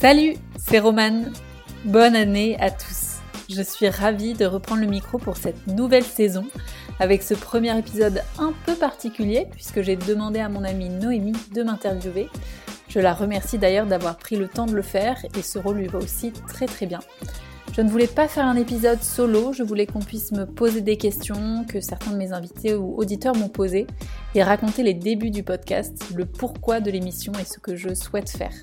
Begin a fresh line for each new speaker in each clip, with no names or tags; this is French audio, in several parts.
Salut, c'est Romane. Bonne année à tous. Je suis ravie de reprendre le micro pour cette nouvelle saison avec ce premier épisode un peu particulier puisque j'ai demandé à mon amie Noémie de m'interviewer. Je la remercie d'ailleurs d'avoir pris le temps de le faire et ce rôle lui va aussi très très bien. Je ne voulais pas faire un épisode solo, je voulais qu'on puisse me poser des questions que certains de mes invités ou auditeurs m'ont posées et raconter les débuts du podcast, le pourquoi de l'émission et ce que je souhaite faire.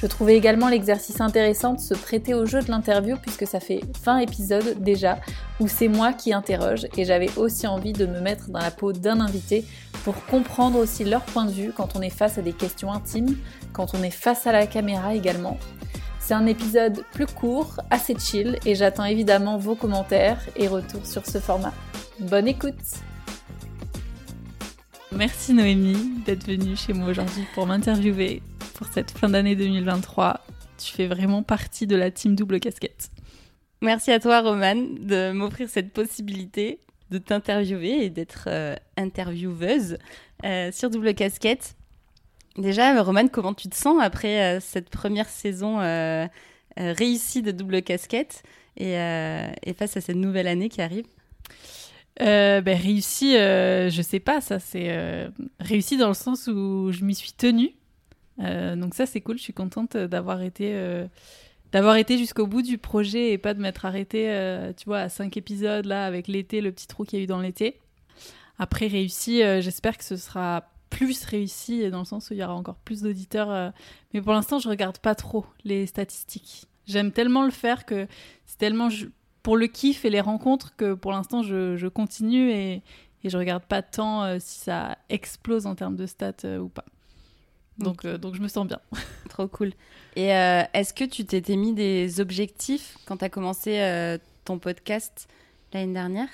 Je trouvais également l'exercice intéressant de se prêter au jeu de l'interview puisque ça fait 20 épisodes déjà où c'est moi qui interroge et j'avais aussi envie de me mettre dans la peau d'un invité pour comprendre aussi leur point de vue quand on est face à des questions intimes, quand on est face à la caméra également. C'est un épisode plus court, assez chill, et j'attends évidemment vos commentaires et retours sur ce format. Bonne écoute! Merci Noémie d'être venue chez moi aujourd'hui pour m'interviewer pour cette fin d'année 2023. Tu fais vraiment partie de la team double casquette.
Merci à toi Roman de m'offrir cette possibilité de t'interviewer et d'être euh, intervieweuse euh, sur double casquette. Déjà, Roman, comment tu te sens après euh, cette première saison réussie de double casquette et, face à cette nouvelle année qui arrive?
Ben, réussi, je sais pas, ça c'est réussi dans le sens où je m'y suis tenue. Donc ça c'est cool, je suis contente d'avoir été d'avoir été jusqu'au bout du projet et pas de m'être arrêtée, tu vois, à cinq épisodes là avec l'été, le petit trou qu'il y a eu dans l'été. Après réussi, j'espère que ce sera plus réussi dans le sens où il y aura encore plus d'auditeurs. Euh, mais pour l'instant, je regarde pas trop les statistiques. J'aime tellement le faire que c'est tellement pour le kiff et les rencontres que pour l'instant, je, continue et, et je regarde pas tant euh, si ça explose en termes de stats euh, ou pas. Donc, donc je me sens bien.
Trop cool. Et est-ce que tu t'étais mis des objectifs quand tu as commencé ton podcast l'année dernière?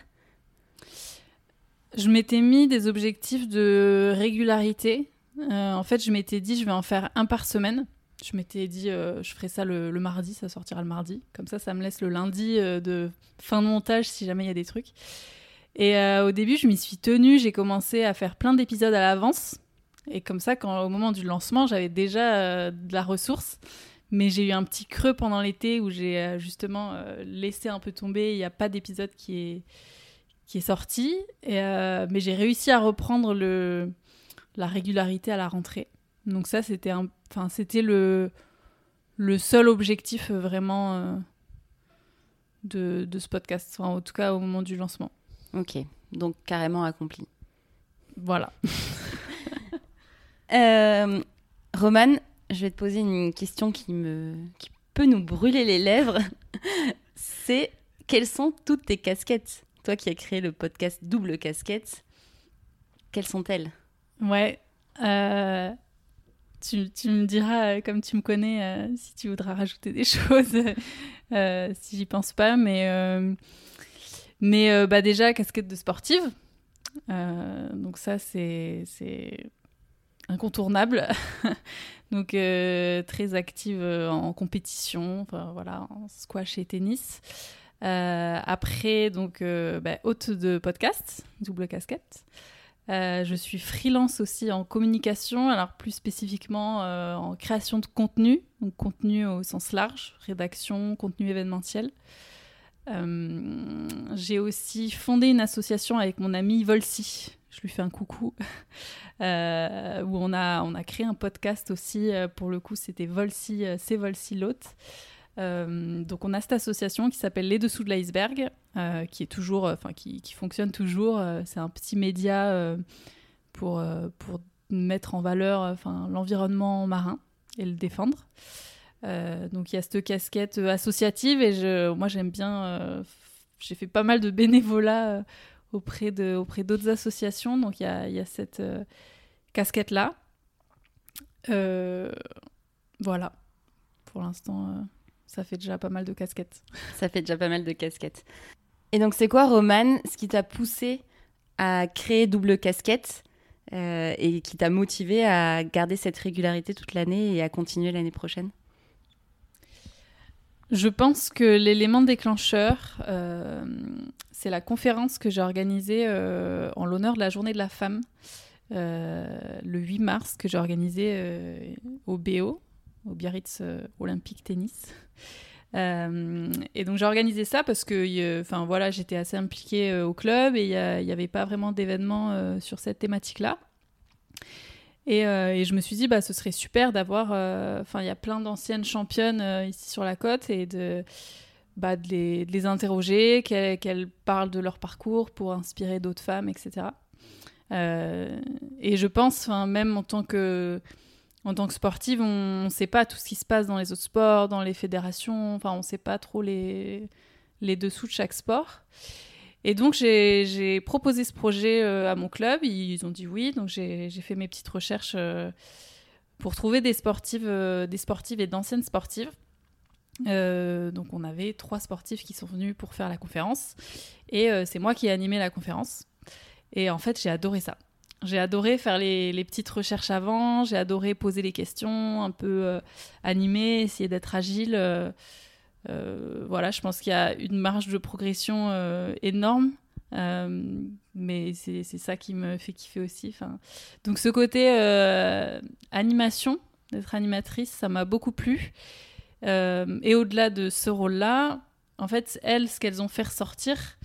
Je m'étais mis des objectifs de régularité. Euh, en fait, je m'étais dit, je vais en faire un par semaine. Je m'étais dit, euh, je ferai ça le, mardi, ça sortira le mardi. Comme ça, ça me laisse le lundi euh, de fin de montage si jamais il y a des trucs. Et au début, je m'y suis tenue. J'ai commencé à faire plein d'épisodes à l'avance. Et comme ça, quand, au moment du lancement, j'avais déjà de la ressource. Mais j'ai eu un petit creux pendant l'été où j'ai justement laissé un peu tomber. Il n'y a pas d'épisode qui est qui est sorti, et, euh, mais j'ai réussi à reprendre le, la régularité à la rentrée. Donc ça, c'était enfin c'était le, le seul objectif euh, vraiment euh, de, de, ce podcast, en tout cas au moment du lancement.
Ok, donc carrément accompli.
Voilà.
euh, Roman, je vais te poser une question qui, me, qui peut nous brûler les lèvres. C'est quelles sont toutes tes casquettes? Toi qui as créé le podcast Double Casquette, quelles sont-elles?
Ouais. Euh, tu, me diras, euh, comme tu me connais, si tu voudras rajouter des choses, si j'y pense pas. Mais, mais bah déjà, casquette de sportive. donc ça, c'est incontournable. donc très active en compétition, enfin, voilà, en squash et tennis. Euh, après, donc, euh, bah, hôte de podcast, double casquette. Euh, je suis freelance aussi en communication, alors plus spécifiquement en création de contenu, donc contenu au sens large, rédaction, contenu événementiel. J'ai aussi fondé une association avec mon ami Volsi, je lui fais un coucou, où on a, on a créé un podcast aussi, pour le coup c'était Volsi, c'est Volsi l'hôte. Euh, donc on a cette association qui s'appelle Les Dessous de l'iceberg, euh, qui est toujours, qui, qui, fonctionne toujours. Euh, c'est un petit média pour pour mettre en valeur, l'environnement marin et le défendre. donc il y a cette casquette associative et je, moi j'aime bien. j'ai fait pas mal de bénévolat auprès de auprès d'autres associations, donc il y a, cette casquette là. voilà, pour l'instant ça fait déjà pas mal de casquettes.
Ça fait déjà pas mal de casquettes. Et donc, c'est quoi, Roman, ce qui t'a poussé à créer double casquette euh, et qui t'a motivé à garder cette régularité toute l'année et à continuer l'année prochaine?
Je pense que l'élément déclencheur, euh, c'est la conférence que j'ai organisée euh, en l'honneur de la Journée de la femme le 8 mars, que j'ai organisée au BO, au Biarritz Olympique Tennis. et donc j'ai organisé ça parce que enfin voilà j'étais assez impliquée au club et il n'y avait pas vraiment d'événements sur cette thématique là et, je me suis dit bah ce serait super d'avoir enfin il y a plein d'anciennes championnes ici sur la côte et de bah, de, les, interroger, qu'elles parlent de leur parcours pour inspirer d'autres femmes, etc. Euh, et je pense, même en tant que en tant que sportive, on ne sait pas tout ce qui se passe dans les autres sports, dans les fédérations. Enfin, on ne sait pas trop les, les dessous de chaque sport. Et donc, j'ai proposé ce projet euh, à mon club. Ils ont dit oui. Donc, j'ai fait mes petites recherches euh, pour trouver des sportives, des sportives et d'anciennes sportives euh, donc on avait trois sportifs qui sont venus pour faire la conférence et euh, c'est moi qui ai animé la conférence et en fait j'ai adoré ça. J'ai adoré faire les, petites recherches avant, j'ai adoré poser les questions, un peu euh, animer, essayer d'être agile. Voilà, je pense qu'il y a une marge de progression énorme, mais c'est ça qui me fait kiffer aussi. Donc ce côté animation, d'être animatrice, ça m'a beaucoup plu. Euh, et au-delà de ce rôle-là, en fait, elles, ce qu'elles ont fait ressortir,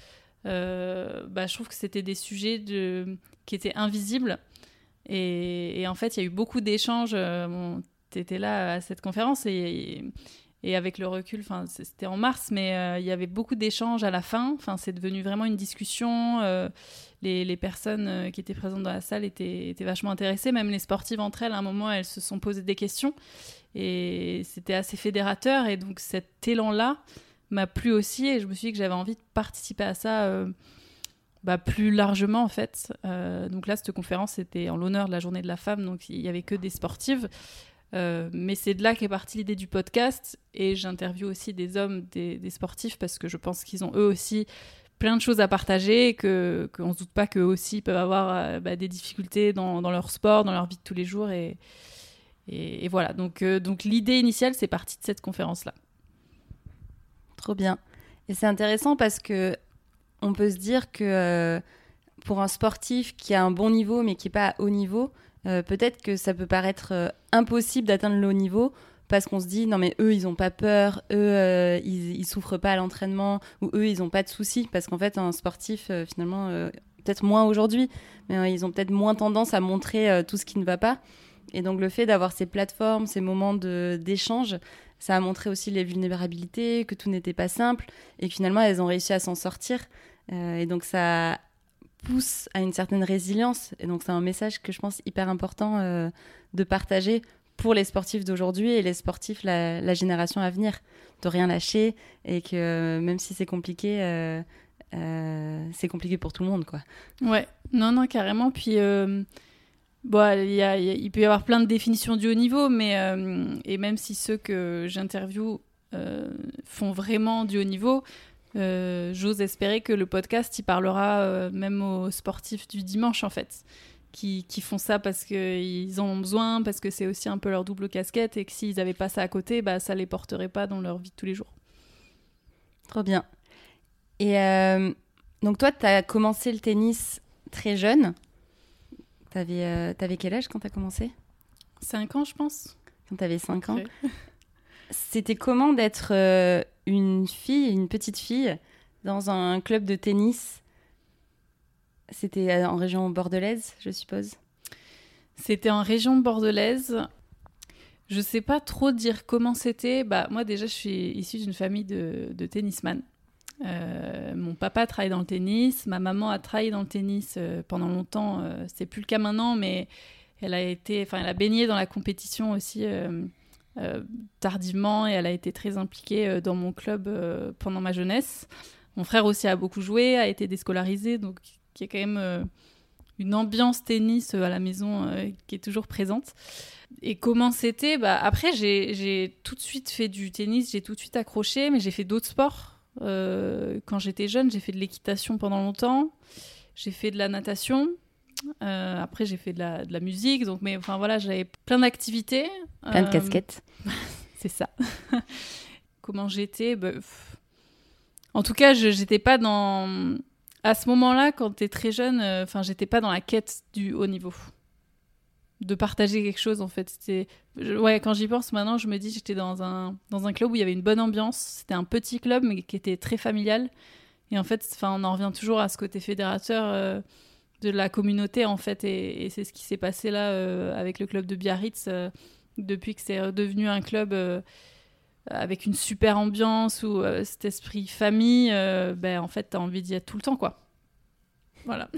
euh, bah, je trouve que c'était des sujets de... qui étaient invisibles. Et, en fait, il y a eu beaucoup d'échanges. Euh, bon, tu étais là à cette conférence et, et avec le recul, c'était en mars, mais il y avait beaucoup d'échanges à la fin. Enfin, c'est devenu vraiment une discussion. Les, les, personnes qui étaient présentes dans la salle étaient, vachement intéressées. Même les sportives entre elles, à un moment, elles se sont posées des questions. Et c'était assez fédérateur. Et donc cet élan-là m'a plu aussi. Et je me suis dit que j'avais envie de participer à ça euh, bah, plus largement, en fait. Euh, donc là, cette conférence, c'était en l'honneur de la journée de la femme. Donc il n'y avait que des sportives. Euh, mais c'est de là qu'est partie l'idée du podcast. Et j'interviewe aussi des hommes, des, sportifs, parce que je pense qu'ils ont eux aussi plein de choses à partager et qu'on ne se doute pas qu'eux aussi peuvent avoir bah, des difficultés dans, leur sport, dans leur vie de tous les jours. Et, voilà, donc, euh, donc l'idée initiale, c'est parti de cette conférence-là.
Trop bien. Et c'est intéressant parce que on peut se dire que euh, pour un sportif qui a un bon niveau mais qui n'est pas à haut niveau, euh, peut-être que ça peut paraître impossible d'atteindre le haut niveau parce qu'on se dit non mais eux ils ont pas peur, eux ils, ils, souffrent pas à l'entraînement ou eux ils ont pas de soucis parce qu'en fait un sportif finalement peut-être moins aujourd'hui mais ils ont peut-être moins tendance à montrer tout ce qui ne va pas. Et donc le fait d'avoir ces plateformes, ces moments d'échange, ça a montré aussi les vulnérabilités, que tout n'était pas simple, et que finalement elles ont réussi à s'en sortir. Euh, et donc ça pousse à une certaine résilience. Et donc c'est un message que je pense hyper important euh, de partager pour les sportifs d'aujourd'hui et les sportifs la, génération à venir, de rien lâcher et que euh, même si c'est compliqué, c'est compliqué pour tout le monde, quoi.
Ouais, non, non, carrément. Puis Bon, il, peut y avoir plein de définitions du haut niveau, mais euh, et même si ceux que j'interviewe euh, font vraiment du haut niveau, euh, j'ose espérer que le podcast il parlera même aux sportifs du dimanche en fait, qui, qui font ça parce qu'ils en ont besoin, parce que c'est aussi un peu leur double casquette et que s'ils n'avaient pas ça à côté, bah, ça les porterait pas dans leur vie de tous les jours.
Trop bien. Et donc toi, tu as commencé le tennis très jeune. T'avais euh, avais quel âge quand t'as commencé?
5 ans, je pense.
Quand t'avais 5 ans. C'était comment d'être euh, une fille, une petite fille, dans un club de tennis? C'était euh, en région bordelaise, je suppose?
C'était en région bordelaise. Je sais pas trop dire comment c'était. Bah, moi, déjà, je suis issue d'une famille de, tennisman. Euh, mon papa travaille dans le tennis, ma maman a travaillé dans le tennis pendant longtemps. C'est plus le cas maintenant, mais elle a été, elle a baigné dans la compétition aussi tardivement et elle a été très impliquée dans mon club pendant ma jeunesse. Mon frère aussi a beaucoup joué, a été déscolarisé, donc il y a quand même une ambiance tennis à la maison qui est toujours présente. Et comment c'était? Bah, Après, j'ai tout de suite fait du tennis, j'ai tout de suite accroché, mais j'ai fait d'autres sports. Euh, quand j'étais jeune, j'ai fait de l'équitation pendant longtemps. J'ai fait de la natation. Euh, après, j'ai fait de la, de la, musique. Donc, mais enfin voilà, j'avais plein d'activités.
Plein de euh, casquettes.
c'est ça. Comment j'étais bah, En tout cas, j'étais pas dans. À ce moment-là, quand tu es très jeune, enfin, j'étais pas dans la quête du haut niveau. de partager quelque chose en fait. C'était ouais, quand j'y pense maintenant, je me dis j'étais dans un dans un club où il y avait une bonne ambiance. C'était un petit club mais qui était très familial. Et en fait, enfin, on en revient toujours à ce côté fédérateur euh, de la communauté en fait. Et, c'est ce qui s'est passé là euh, avec le club de Biarritz euh, depuis que c'est devenu un club avec une super ambiance ou cet esprit famille. ben en fait, t'as envie d'y être tout le temps quoi. Voilà.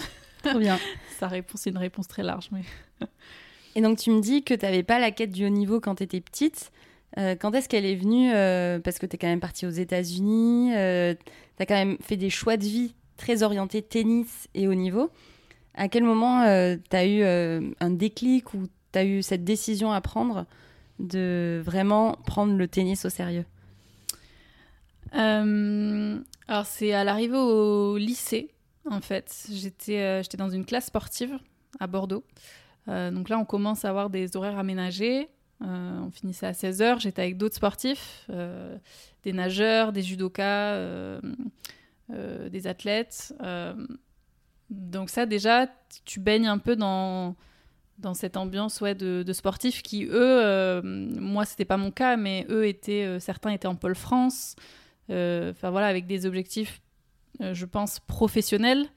Trop bien.
Sa réponse est une réponse très large, mais.
Et donc tu me dis que tu n'avais pas la quête du haut niveau quand tu étais petite. Euh, quand est-ce qu'elle est venue euh, Parce que tu es quand même partie aux États-Unis, euh, tu as quand même fait des choix de vie très orientés tennis et haut niveau. À quel moment tu as eu un déclic ou tu as eu cette décision à prendre de vraiment prendre le tennis au sérieux?
Alors c'est à l'arrivée au lycée, en fait. J'étais j'étais dans une classe sportive à Bordeaux. Euh, donc là, on commence à avoir des horaires aménagés. Euh, on finissait à 16h. J'étais avec d'autres sportifs, euh, des nageurs, des judokas, des athlètes. Donc ça, déjà, tu baignes un peu dans, dans cette ambiance ouais, de, sportifs qui, eux, moi, c'était pas mon cas, mais eux, étaient, certains étaient en pôle France. Enfin voilà, avec des objectifs, je pense, professionnels.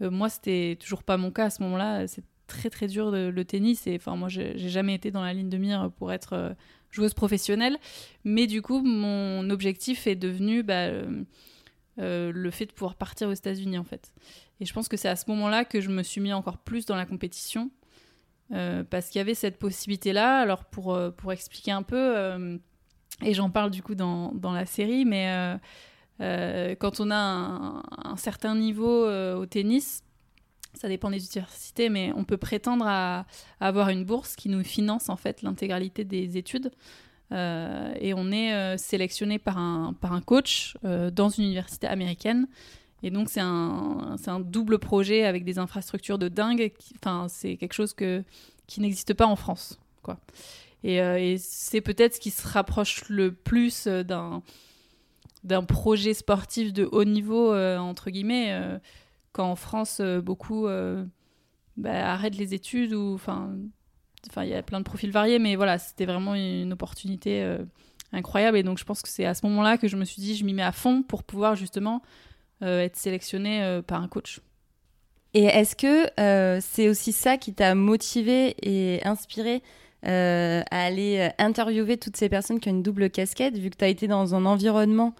moi, c'était toujours pas mon cas à ce moment-là très très dur de, le tennis et enfin moi j'ai jamais été dans la ligne de mire pour être euh, joueuse professionnelle mais du coup mon objectif est devenu bah, euh, euh, le fait de pouvoir partir aux États-Unis en fait et je pense que c'est à ce moment-là que je me suis mis encore plus dans la compétition parce qu'il y avait cette possibilité là alors pour, pour expliquer un peu et j'en parle du coup dans, dans la série mais quand on a un, un certain niveau au tennis ça dépend des universités, mais on peut prétendre à, avoir une bourse qui nous finance en fait l'intégralité des études. Euh, et on est euh, sélectionné par un, par un coach euh, dans une université américaine. Et donc c'est un, un, double projet avec des infrastructures de dingue. Enfin, c'est quelque chose que, qui n'existe pas en France. Et, c'est peut-être ce qui se rapproche le plus d'un d'un projet sportif de haut niveau, entre guillemets en France, beaucoup bah, arrêtent les études ou enfin, il y a plein de profils variés, mais voilà, c'était vraiment une opportunité euh, incroyable. Et donc, je pense que c'est à ce moment-là que je me suis dit, je m'y mets à fond pour pouvoir justement être sélectionné par un coach.
Et est-ce que c'est aussi ça qui t'a motivé et inspiré à aller interviewer toutes ces personnes qui ont une double casquette, vu que tu as été dans un environnement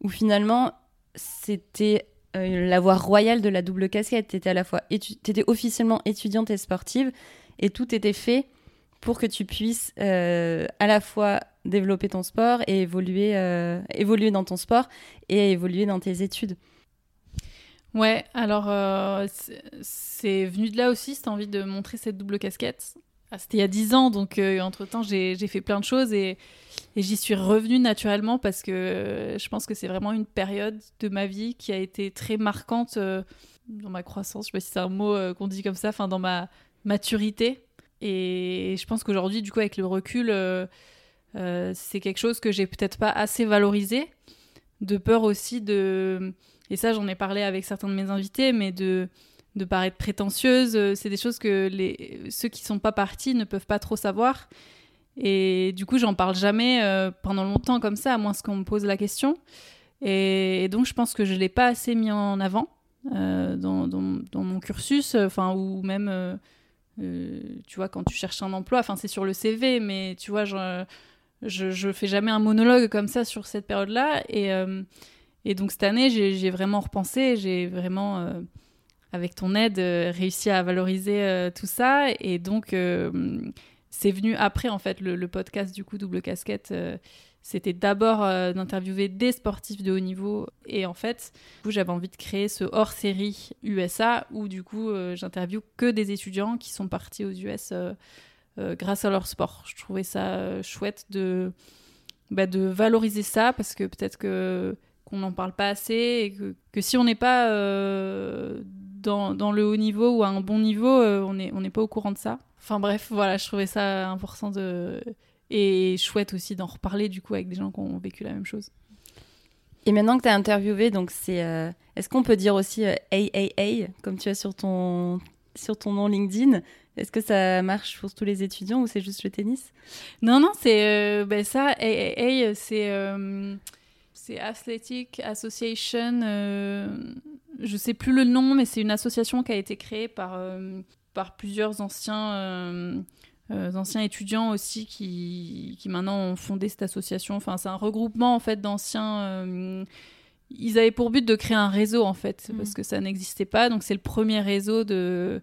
où finalement c'était euh, la voie royale de la double casquette. Tu étais à la fois étais officiellement étudiante et sportive et tout était fait pour que tu puisses euh, à la fois développer ton sport et évoluer, euh, évoluer dans ton sport et évoluer dans tes études.
Ouais, alors c'est venu de là aussi, cette envie de montrer cette double casquette. Ah, c'était il y a 10 ans, donc entre-temps j'ai fait plein de choses et j'y suis revenue naturellement parce que euh, je pense que c'est vraiment une période de ma vie qui a été très marquante euh, dans ma croissance. Je sais pas si c'est un mot euh, qu'on dit comme ça, enfin dans ma maturité. Et je pense qu'aujourd'hui, du coup, avec le recul, c'est quelque chose que j'ai peut-être pas assez valorisé, de peur aussi de. Et ça, j'en ai parlé avec certains de mes invités, mais de de paraître prétentieuse. C'est des choses que les, ceux qui sont pas partis ne peuvent pas trop savoir. Et du coup, j'en parle jamais euh, pendant longtemps comme ça, à moins qu'on me pose la question. Et, donc, je pense que je l'ai pas assez mis en avant euh, dans, dans, mon cursus, enfin, ou même, euh, tu vois, quand tu cherches un emploi, enfin, c'est sur le CV, mais tu vois, je, je, fais jamais un monologue comme ça sur cette période-là. Et, et donc, cette année, j'ai vraiment repensé, j'ai vraiment avec ton aide, réussi à valoriser tout ça. Et donc, c'est venu après, en fait, le, podcast du coup Double Casquette. Euh, c'était d'abord euh, d'interviewer des sportifs de haut niveau. Et en fait, j'avais envie de créer ce hors-série USA où du coup, euh, j'interviewe que des étudiants qui sont partis aux US grâce à leur sport. Je trouvais ça chouette de, bah, de valoriser ça parce que peut-être que qu'on n'en parle pas assez et que, que si on n'est pas dans, dans, le haut niveau ou à un bon niveau, on n'est on n'est pas au courant de ça. Enfin bref, voilà, je trouvais ça important de et chouette aussi d'en reparler du coup avec des gens qui ont vécu la même chose.
Et maintenant que tu as interviewé, donc c'est euh, est-ce qu'on peut dire aussi AAA euh, comme tu as sur ton sur ton nom LinkedIn? Est-ce que ça marche pour tous les étudiants ou c'est juste le tennis?
Non, non, c'est ben ça. AAA, c'est c'est Athletic Association. je sais plus le nom, mais c'est une association qui a été créée par par plusieurs anciens euh, anciens étudiants aussi qui, qui, maintenant ont fondé cette association. Enfin, c'est un regroupement en fait d'anciens. Euh, ils avaient pour but de créer un réseau en fait, mm. parce que ça n'existait pas. Donc c'est le premier réseau de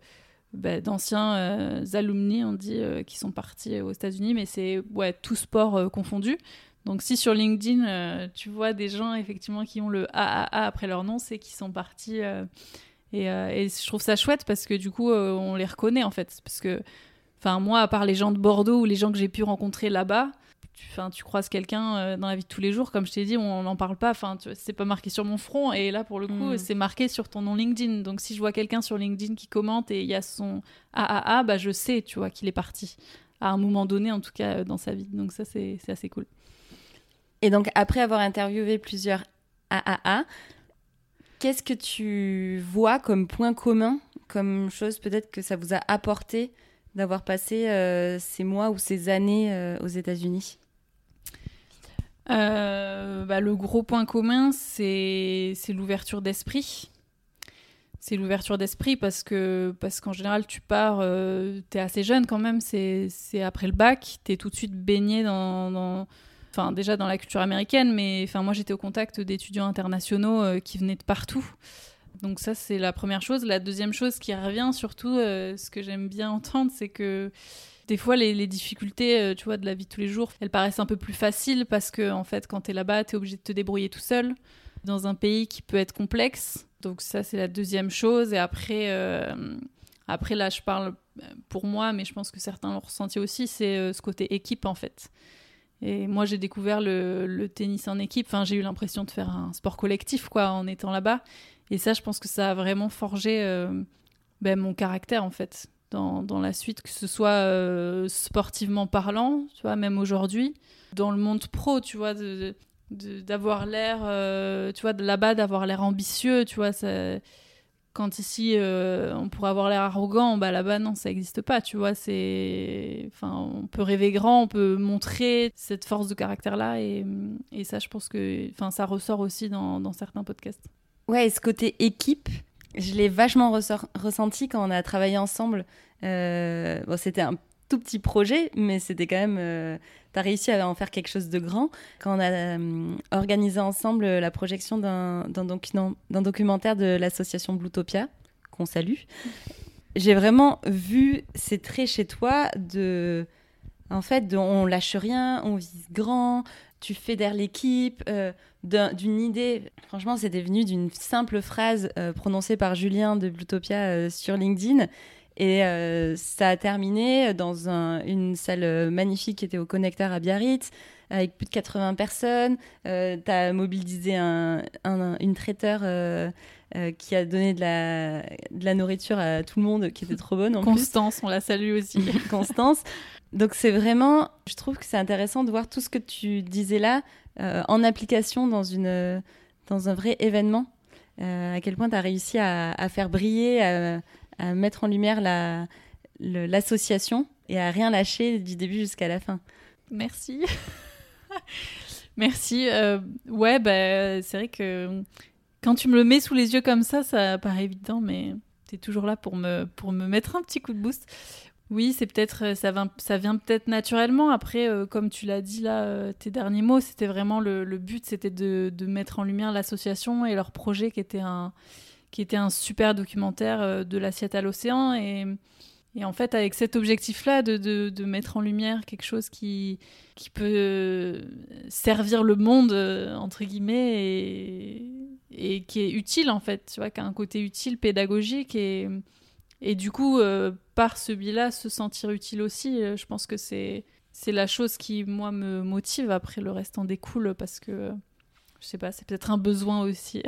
bah, d'anciens euh, alumni, on dit, qui sont partis aux États-Unis, mais c'est ouais tout sport confondu. Donc si sur LinkedIn tu vois des gens effectivement qui ont le AAA après leur nom, c'est qu'ils sont partis. Et, et, je trouve ça chouette parce que du coup on les reconnaît en fait, parce que Enfin, moi, à part les gens de Bordeaux ou les gens que j'ai pu rencontrer là-bas, tu, enfin, tu croises quelqu'un euh, dans la vie de tous les jours, comme je t'ai dit, on n'en parle pas. Enfin, c'est pas marqué sur mon front. Et là, pour le coup, mm. c'est marqué sur ton nom LinkedIn. Donc, si je vois quelqu'un sur LinkedIn qui commente et il y a son AAA, bah, je sais, tu vois, qu'il est parti à un moment donné, en tout cas, euh, dans sa vie. Donc, ça, c'est assez cool.
Et donc, après avoir interviewé plusieurs AAA, qu'est-ce que tu vois comme point commun, comme chose peut-être que ça vous a apporté d'avoir passé euh, ces mois ou ces années euh, aux États-Unis?
Euh, bah, Le gros point commun, c'est l'ouverture d'esprit. C'est l'ouverture d'esprit parce que parce qu'en général, tu pars, tu es assez jeune quand même, c'est après le bac, tu es tout de suite baigné dans, Enfin, déjà dans la culture américaine, mais enfin, moi j'étais au contact d'étudiants internationaux qui venaient de partout. Donc ça, c'est la première chose. La deuxième chose qui revient, surtout, euh, ce que j'aime bien entendre, c'est que des fois, les, difficultés, euh, tu vois, de la vie de tous les jours, elles paraissent un peu plus faciles parce que, en fait, quand tu es là-bas, tu es obligé de te débrouiller tout seul dans un pays qui peut être complexe. Donc ça, c'est la deuxième chose. Et après, euh, après là, je parle pour moi, mais je pense que certains l'ont ressenti aussi, c'est ce côté équipe, en fait. Et moi, j'ai découvert le, le, tennis en équipe. Enfin, j'ai eu l'impression de faire un sport collectif, quoi, en étant là-bas. Et ça, je pense que ça a vraiment forgé euh, ben, mon caractère, en fait, dans, dans, la suite, que ce soit euh, sportivement parlant, tu vois, même aujourd'hui, dans le monde pro, tu vois, d'avoir l'air, euh, tu vois, là-bas, d'avoir l'air ambitieux, tu vois, quand ici on pourrait avoir l'air arrogant, bah là-bas non, ça n'existe pas, tu vois. C'est, enfin, on peut rêver grand, on peut montrer cette force de caractère là, et, ça, je pense que, enfin, ça ressort aussi dans certains podcasts.
Ouais, ce côté équipe, je l'ai vachement ressenti quand on a travaillé ensemble. Euh, bon, c'était un tout petit projet, mais c'était quand même. Euh, tu as réussi à en faire quelque chose de grand. Quand on a euh, organisé ensemble la projection d'un documentaire de l'association Bluetopia, qu'on salue, j'ai vraiment vu ces traits chez toi de. En fait, de, on lâche rien, on vise grand, tu fédères l'équipe, euh, d'une idée. Franchement, c'était venu d'une simple phrase euh, prononcée par Julien de Blutopia euh, sur LinkedIn. Et ça a terminé dans une salle magnifique qui était au Connecteur à Biarritz, avec plus de 80 personnes. tu as mobilisé un, une traiteur qui a donné de la, de la, nourriture à tout le monde, qui était trop bonne. En
Constance, on la salue aussi.
Constance. Donc c'est vraiment, je trouve que c'est intéressant de voir tout ce que tu disais là euh, en application dans, une, dans un vrai événement. Euh, à quel point tu as réussi à, faire briller, à, mettre en lumière l'association et à rien lâcher du début jusqu'à la fin.
Merci. Merci. Euh, ouais, bah, c'est vrai que quand tu me le mets sous les yeux comme ça, ça paraît évident, mais tu es toujours là pour me, pour me mettre un petit coup de boost. Oui, c'est peut-être euh, ça, vient, peut-être naturellement. Après, euh, comme tu l'as dit là, euh, tes derniers mots, c'était vraiment le, but, c'était de, mettre en lumière l'association et leur projet qui était un qui était un super documentaire de l'assiette à l'océan et, et, en fait avec cet objectif-là de, de, mettre en lumière quelque chose qui qui peut servir le monde entre guillemets et, et qui est utile en fait, tu vois, qui a un côté utile, pédagogique et et du coup, euh, par ce biais-là, se sentir utile aussi, euh, je pense que c'est c'est la chose qui, moi, me motive. Après, le reste en découle parce que, je sais pas, c'est peut-être un besoin aussi.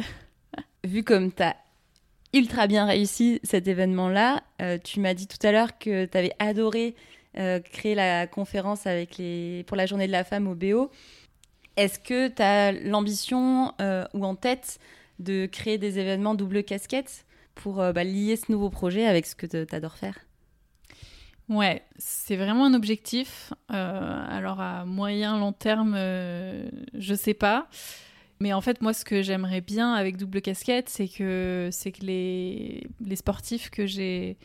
Vu comme tu as ultra bien réussi cet événement-là, euh, tu m'as dit tout à l'heure que tu avais adoré créer la conférence avec les... pour la journée de la femme au BO. Est-ce que tu as l'ambition ou en tête de créer des événements double casquette? Pour euh, bah, lier ce nouveau projet avec ce que tu adores faire
Ouais, c'est vraiment un objectif. Euh, alors à moyen, long terme, euh, je sais pas. Mais en fait, moi, ce que j'aimerais bien avec double casquette, c'est que, que les, les sportifs que j'ai,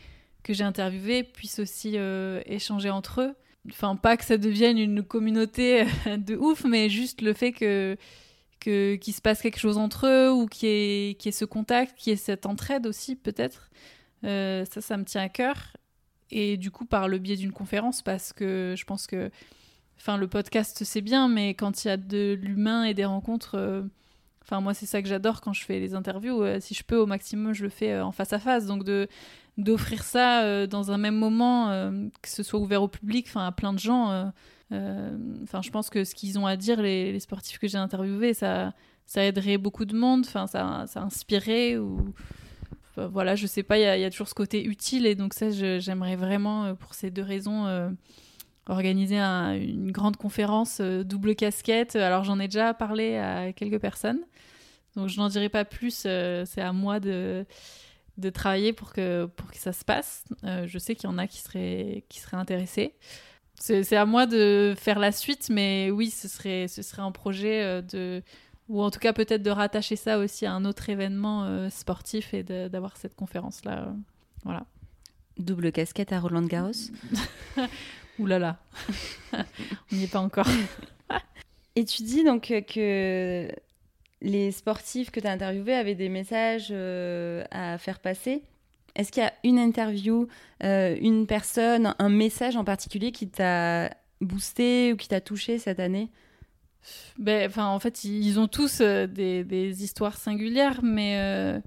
que j'ai interviewés puissent aussi euh, échanger entre eux. Enfin, pas que ça devienne une communauté de ouf, mais juste le fait que, que, qu'il se passe quelque chose entre eux ou qu'il y ait, ce contact, qu'il y ait cette entraide aussi, peut-être. ça, ça me tient à cœur. Et du coup par le biais d'une conférence parce que je pense que enfin le podcast c'est bien mais quand il y a de l'humain et des rencontres euh, moi c'est ça que j'adore quand je fais les interviews. Euh, si je peux au maximum je le fais euh, en face à face. Donc de d'offrir ça dans un même moment que ce soit ouvert au public enfin à plein de gens enfin je pense que ce qu'ils ont à dire les, sportifs que j'ai interviewés ça aiderait beaucoup de monde enfin ça ça inspirait ou voilà, je sais pas, il y, a toujours ce côté utile et donc ça, j'aimerais vraiment, euh, pour ces deux raisons, euh, organiser une grande conférence euh, double casquette. Alors j'en ai déjà parlé à quelques personnes, donc je n'en dirai pas plus. c'est à moi de, de travailler pour que, pour que ça se passe. je sais qu'il y en a qui seraient, qui seraient intéressés. C'est à moi de faire la suite, mais oui, ce serait, ce serait un projet de ou en tout cas peut-être de rattacher ça aussi à un autre événement euh, sportif et d'avoir cette conférence là euh, voilà.
Double casquette à Roland Garros.
Ouh là là. On n'y est pas encore.
Et tu dis donc que les sportifs que tu as interviewés avaient des messages euh, à faire passer est-ce qu'il y a une interview une personne un message en particulier qui t'a boosté ou qui t'a touché cette année?
Ben, en fait, ils ont tous euh, des, des, histoires singulières, mais euh,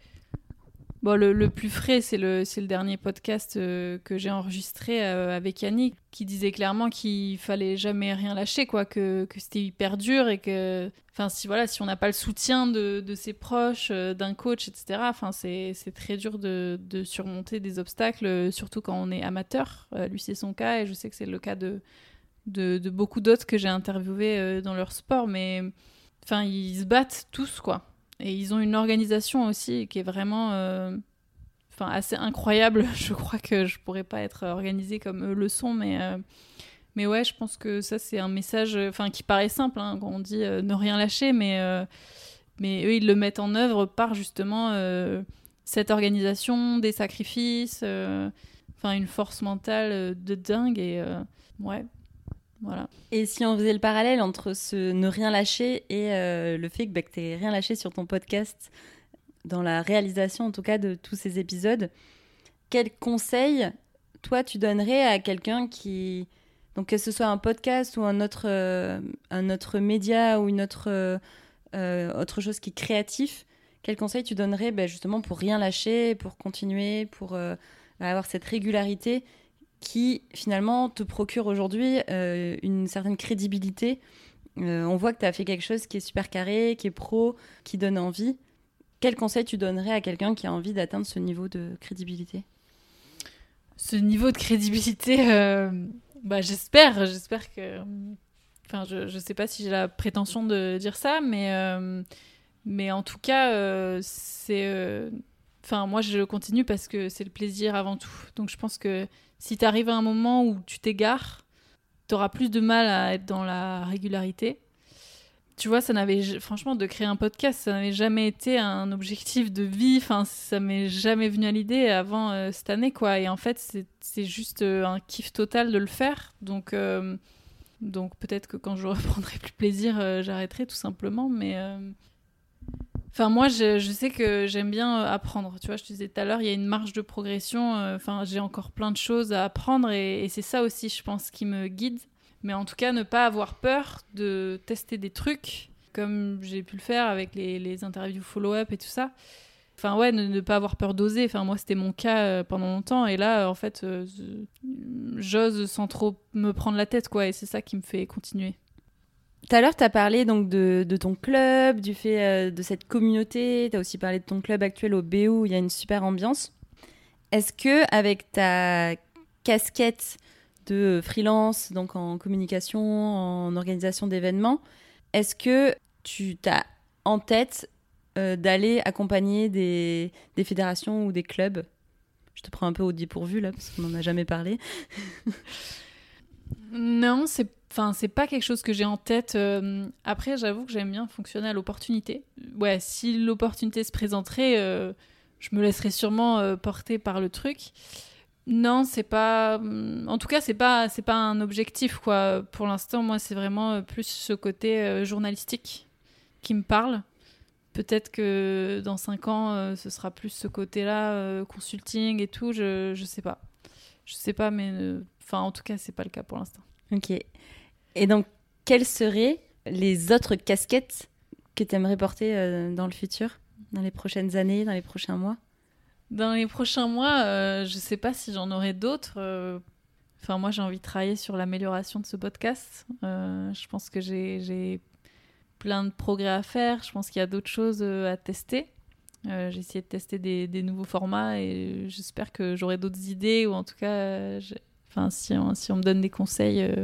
bon, le, plus frais, c'est le, le dernier podcast euh, que j'ai enregistré avec Yannick, qui disait clairement qu'il fallait jamais rien lâcher, quoi, que, que c'était hyper dur et que, enfin, si voilà, si on n'a pas le soutien de, de ses proches, d'un coach, etc., enfin, c'est très dur de, de, surmonter des obstacles, surtout quand on est amateur. lui, c'est son cas, et je sais que c'est le cas de de, beaucoup d'autres que j'ai interviewés euh, dans leur sport, mais enfin, ils se battent tous, quoi. Et ils ont une organisation aussi qui est vraiment euh, enfin, assez incroyable. Je crois que je pourrais pas être organisée comme eux le sont, mais, euh, mais ouais, je pense que ça, c'est un message qui paraît simple hein, quand on dit ne rien lâcher, mais, mais eux, ils le mettent en œuvre par justement cette organisation, des sacrifices, enfin, une force mentale de dingue. Et ouais,
et si on faisait le parallèle entre ce ne rien lâcher et euh, le fait que, bah, tu rien lâché sur ton podcast, dans la réalisation en tout cas de tous ces épisodes, quel conseil toi tu donnerais à quelqu'un qui, donc que ce soit un podcast ou un autre, euh, un autre média ou une autre, euh, autre chose qui est créatif, quel conseil tu donnerais bah, justement pour rien lâcher, pour continuer, pour avoir cette régularité qui finalement te procure aujourd'hui euh, une certaine crédibilité. Euh, on voit que tu as fait quelque chose qui est super carré, qui est pro, qui donne envie. Quel conseil tu donnerais à quelqu'un qui a envie d'atteindre ce niveau de crédibilité?
Ce niveau de crédibilité, euh, bah, j'espère, j'espère que... Enfin, je ne sais pas si j'ai la prétention de dire ça, mais, mais en tout cas, c'est... Enfin, moi, je continue parce que c'est le plaisir avant tout. Donc, je pense que si tu arrives à un moment où tu t'égares, tu auras plus de mal à être dans la régularité. Tu vois, ça n'avait franchement de créer un podcast, ça n'avait jamais été un objectif de vie. Enfin, ça m'est jamais venu à l'idée avant euh, cette année, quoi. Et en fait, c'est juste euh, un kiff total de le faire. Donc, euh, donc peut-être que quand je reprendrai plus plaisir, j'arrêterai tout simplement. Mais Enfin, moi, je, sais que j'aime bien euh, apprendre. Tu vois, je te disais tout à l'heure, il y a une marge de progression. Euh, enfin, j'ai encore plein de choses à apprendre et, c'est ça aussi, je pense, qui me guide. Mais en tout cas, ne pas avoir peur de tester des trucs, comme j'ai pu le faire avec les, interviews follow-up et tout ça. Enfin, ouais, ne, pas avoir peur d'oser. Enfin, moi, c'était mon cas euh, pendant longtemps. Et là, en fait, j'ose sans trop me prendre la tête, quoi. Et c'est ça qui me fait continuer.
Tout à l'heure, tu as parlé donc de, ton club, du fait euh, de cette communauté. Tu as aussi parlé de ton club actuel au BU où il y a une super ambiance. Est-ce que avec ta casquette de freelance, donc en communication, en organisation d'événements, est-ce que tu as en tête euh, d'aller accompagner des, fédérations ou des clubs? Je te prends un peu au dépourvu là, parce qu'on n'en a jamais parlé.
non, c'est Enfin, c'est pas quelque chose que j'ai en tête. Euh, après, j'avoue que j'aime bien fonctionner à l'opportunité. Ouais, si l'opportunité se présenterait, euh, je me laisserais sûrement euh, porter par le truc. Non, c'est pas. En tout cas, c'est pas, c'est pas un objectif quoi. Pour l'instant, moi, c'est vraiment plus ce côté journalistique qui me parle. Peut-être que dans 5 ans, ce sera plus ce côté-là, consulting et tout. Je, je sais pas. Je sais pas, mais enfin, en tout cas, c'est pas le cas pour l'instant.
Ok. Et donc, quelles seraient les autres casquettes que tu aimerais porter euh, dans le futur, dans les prochaines années, dans les prochains mois?
Dans les prochains mois, euh, je ne sais pas si j'en aurai d'autres. Euh. Moi, j'ai envie de travailler sur l'amélioration de ce podcast. je pense que j'ai plein de progrès à faire. Je pense qu'il y a d'autres choses à tester. j'ai essayé de tester des, nouveaux formats et j'espère que j'aurai d'autres idées ou en tout cas, enfin, si, on me donne des conseils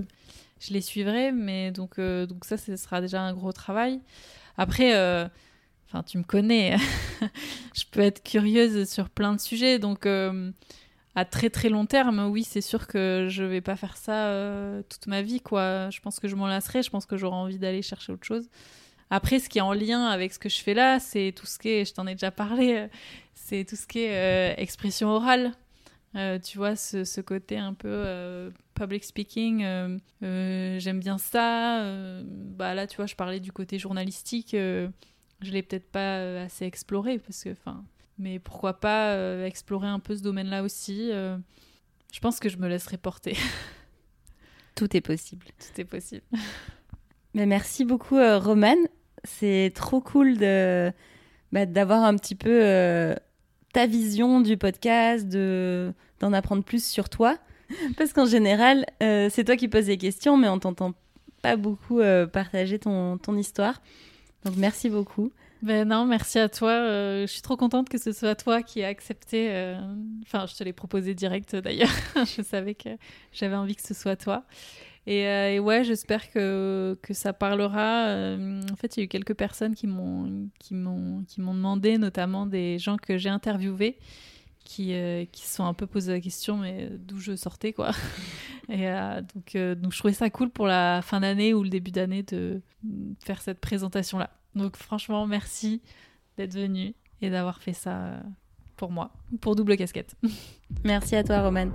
je les suivrai. Mais donc, euh, donc ça, ce sera déjà un gros travail. Après, euh, enfin, tu me connais, je peux être curieuse sur plein de sujets. Donc, euh, à très très long terme, oui, c'est sûr que je vais pas faire ça toute ma vie, quoi. Je pense que je m'en lasserai. Je pense que j'aurai envie d'aller chercher autre chose. Après, ce qui est en lien avec ce que je fais là, c'est tout ce qui est, je t'en ai déjà parlé, c'est tout ce qui est expression orale. Tu vois, ce, ce, côté un peu public speaking, euh, euh, j'aime bien ça. Euh, bah là, tu vois, je parlais du côté journalistique. je l'ai peut-être pas assez exploré parce que, enfin, mais pourquoi pas explorer un peu ce domaine-là aussi. je pense que je me laisserai porter.
Tout est possible.
Tout est possible.
Mais merci beaucoup, Romane. C'est trop cool de bah, d'avoir un petit peu ta vision du podcast, de d'en apprendre plus sur toi. Parce qu'en général, euh, c'est toi qui poses les questions, mais on t'entend pas beaucoup euh, partager ton, ton, histoire. Donc merci beaucoup.
Ben non, merci à toi. Euh, je suis trop contente que ce soit toi qui ai accepté. Enfin, je te l'ai proposé direct d'ailleurs. je savais que j'avais envie que ce soit toi. Et, et ouais, j'espère que, que ça parlera. en fait, il y a eu quelques personnes qui m'ont qui m'ont qui m'ont demandé, notamment des gens que j'ai interviewés qui, euh, se sont un peu posé la question mais d'où je sortais quoi. et euh, donc, euh, donc je trouvais ça cool pour la fin d'année ou le début d'année de faire cette présentation là. Donc franchement merci d'être venu et d'avoir fait ça pour moi, pour double casquette.
Merci à toi Romane.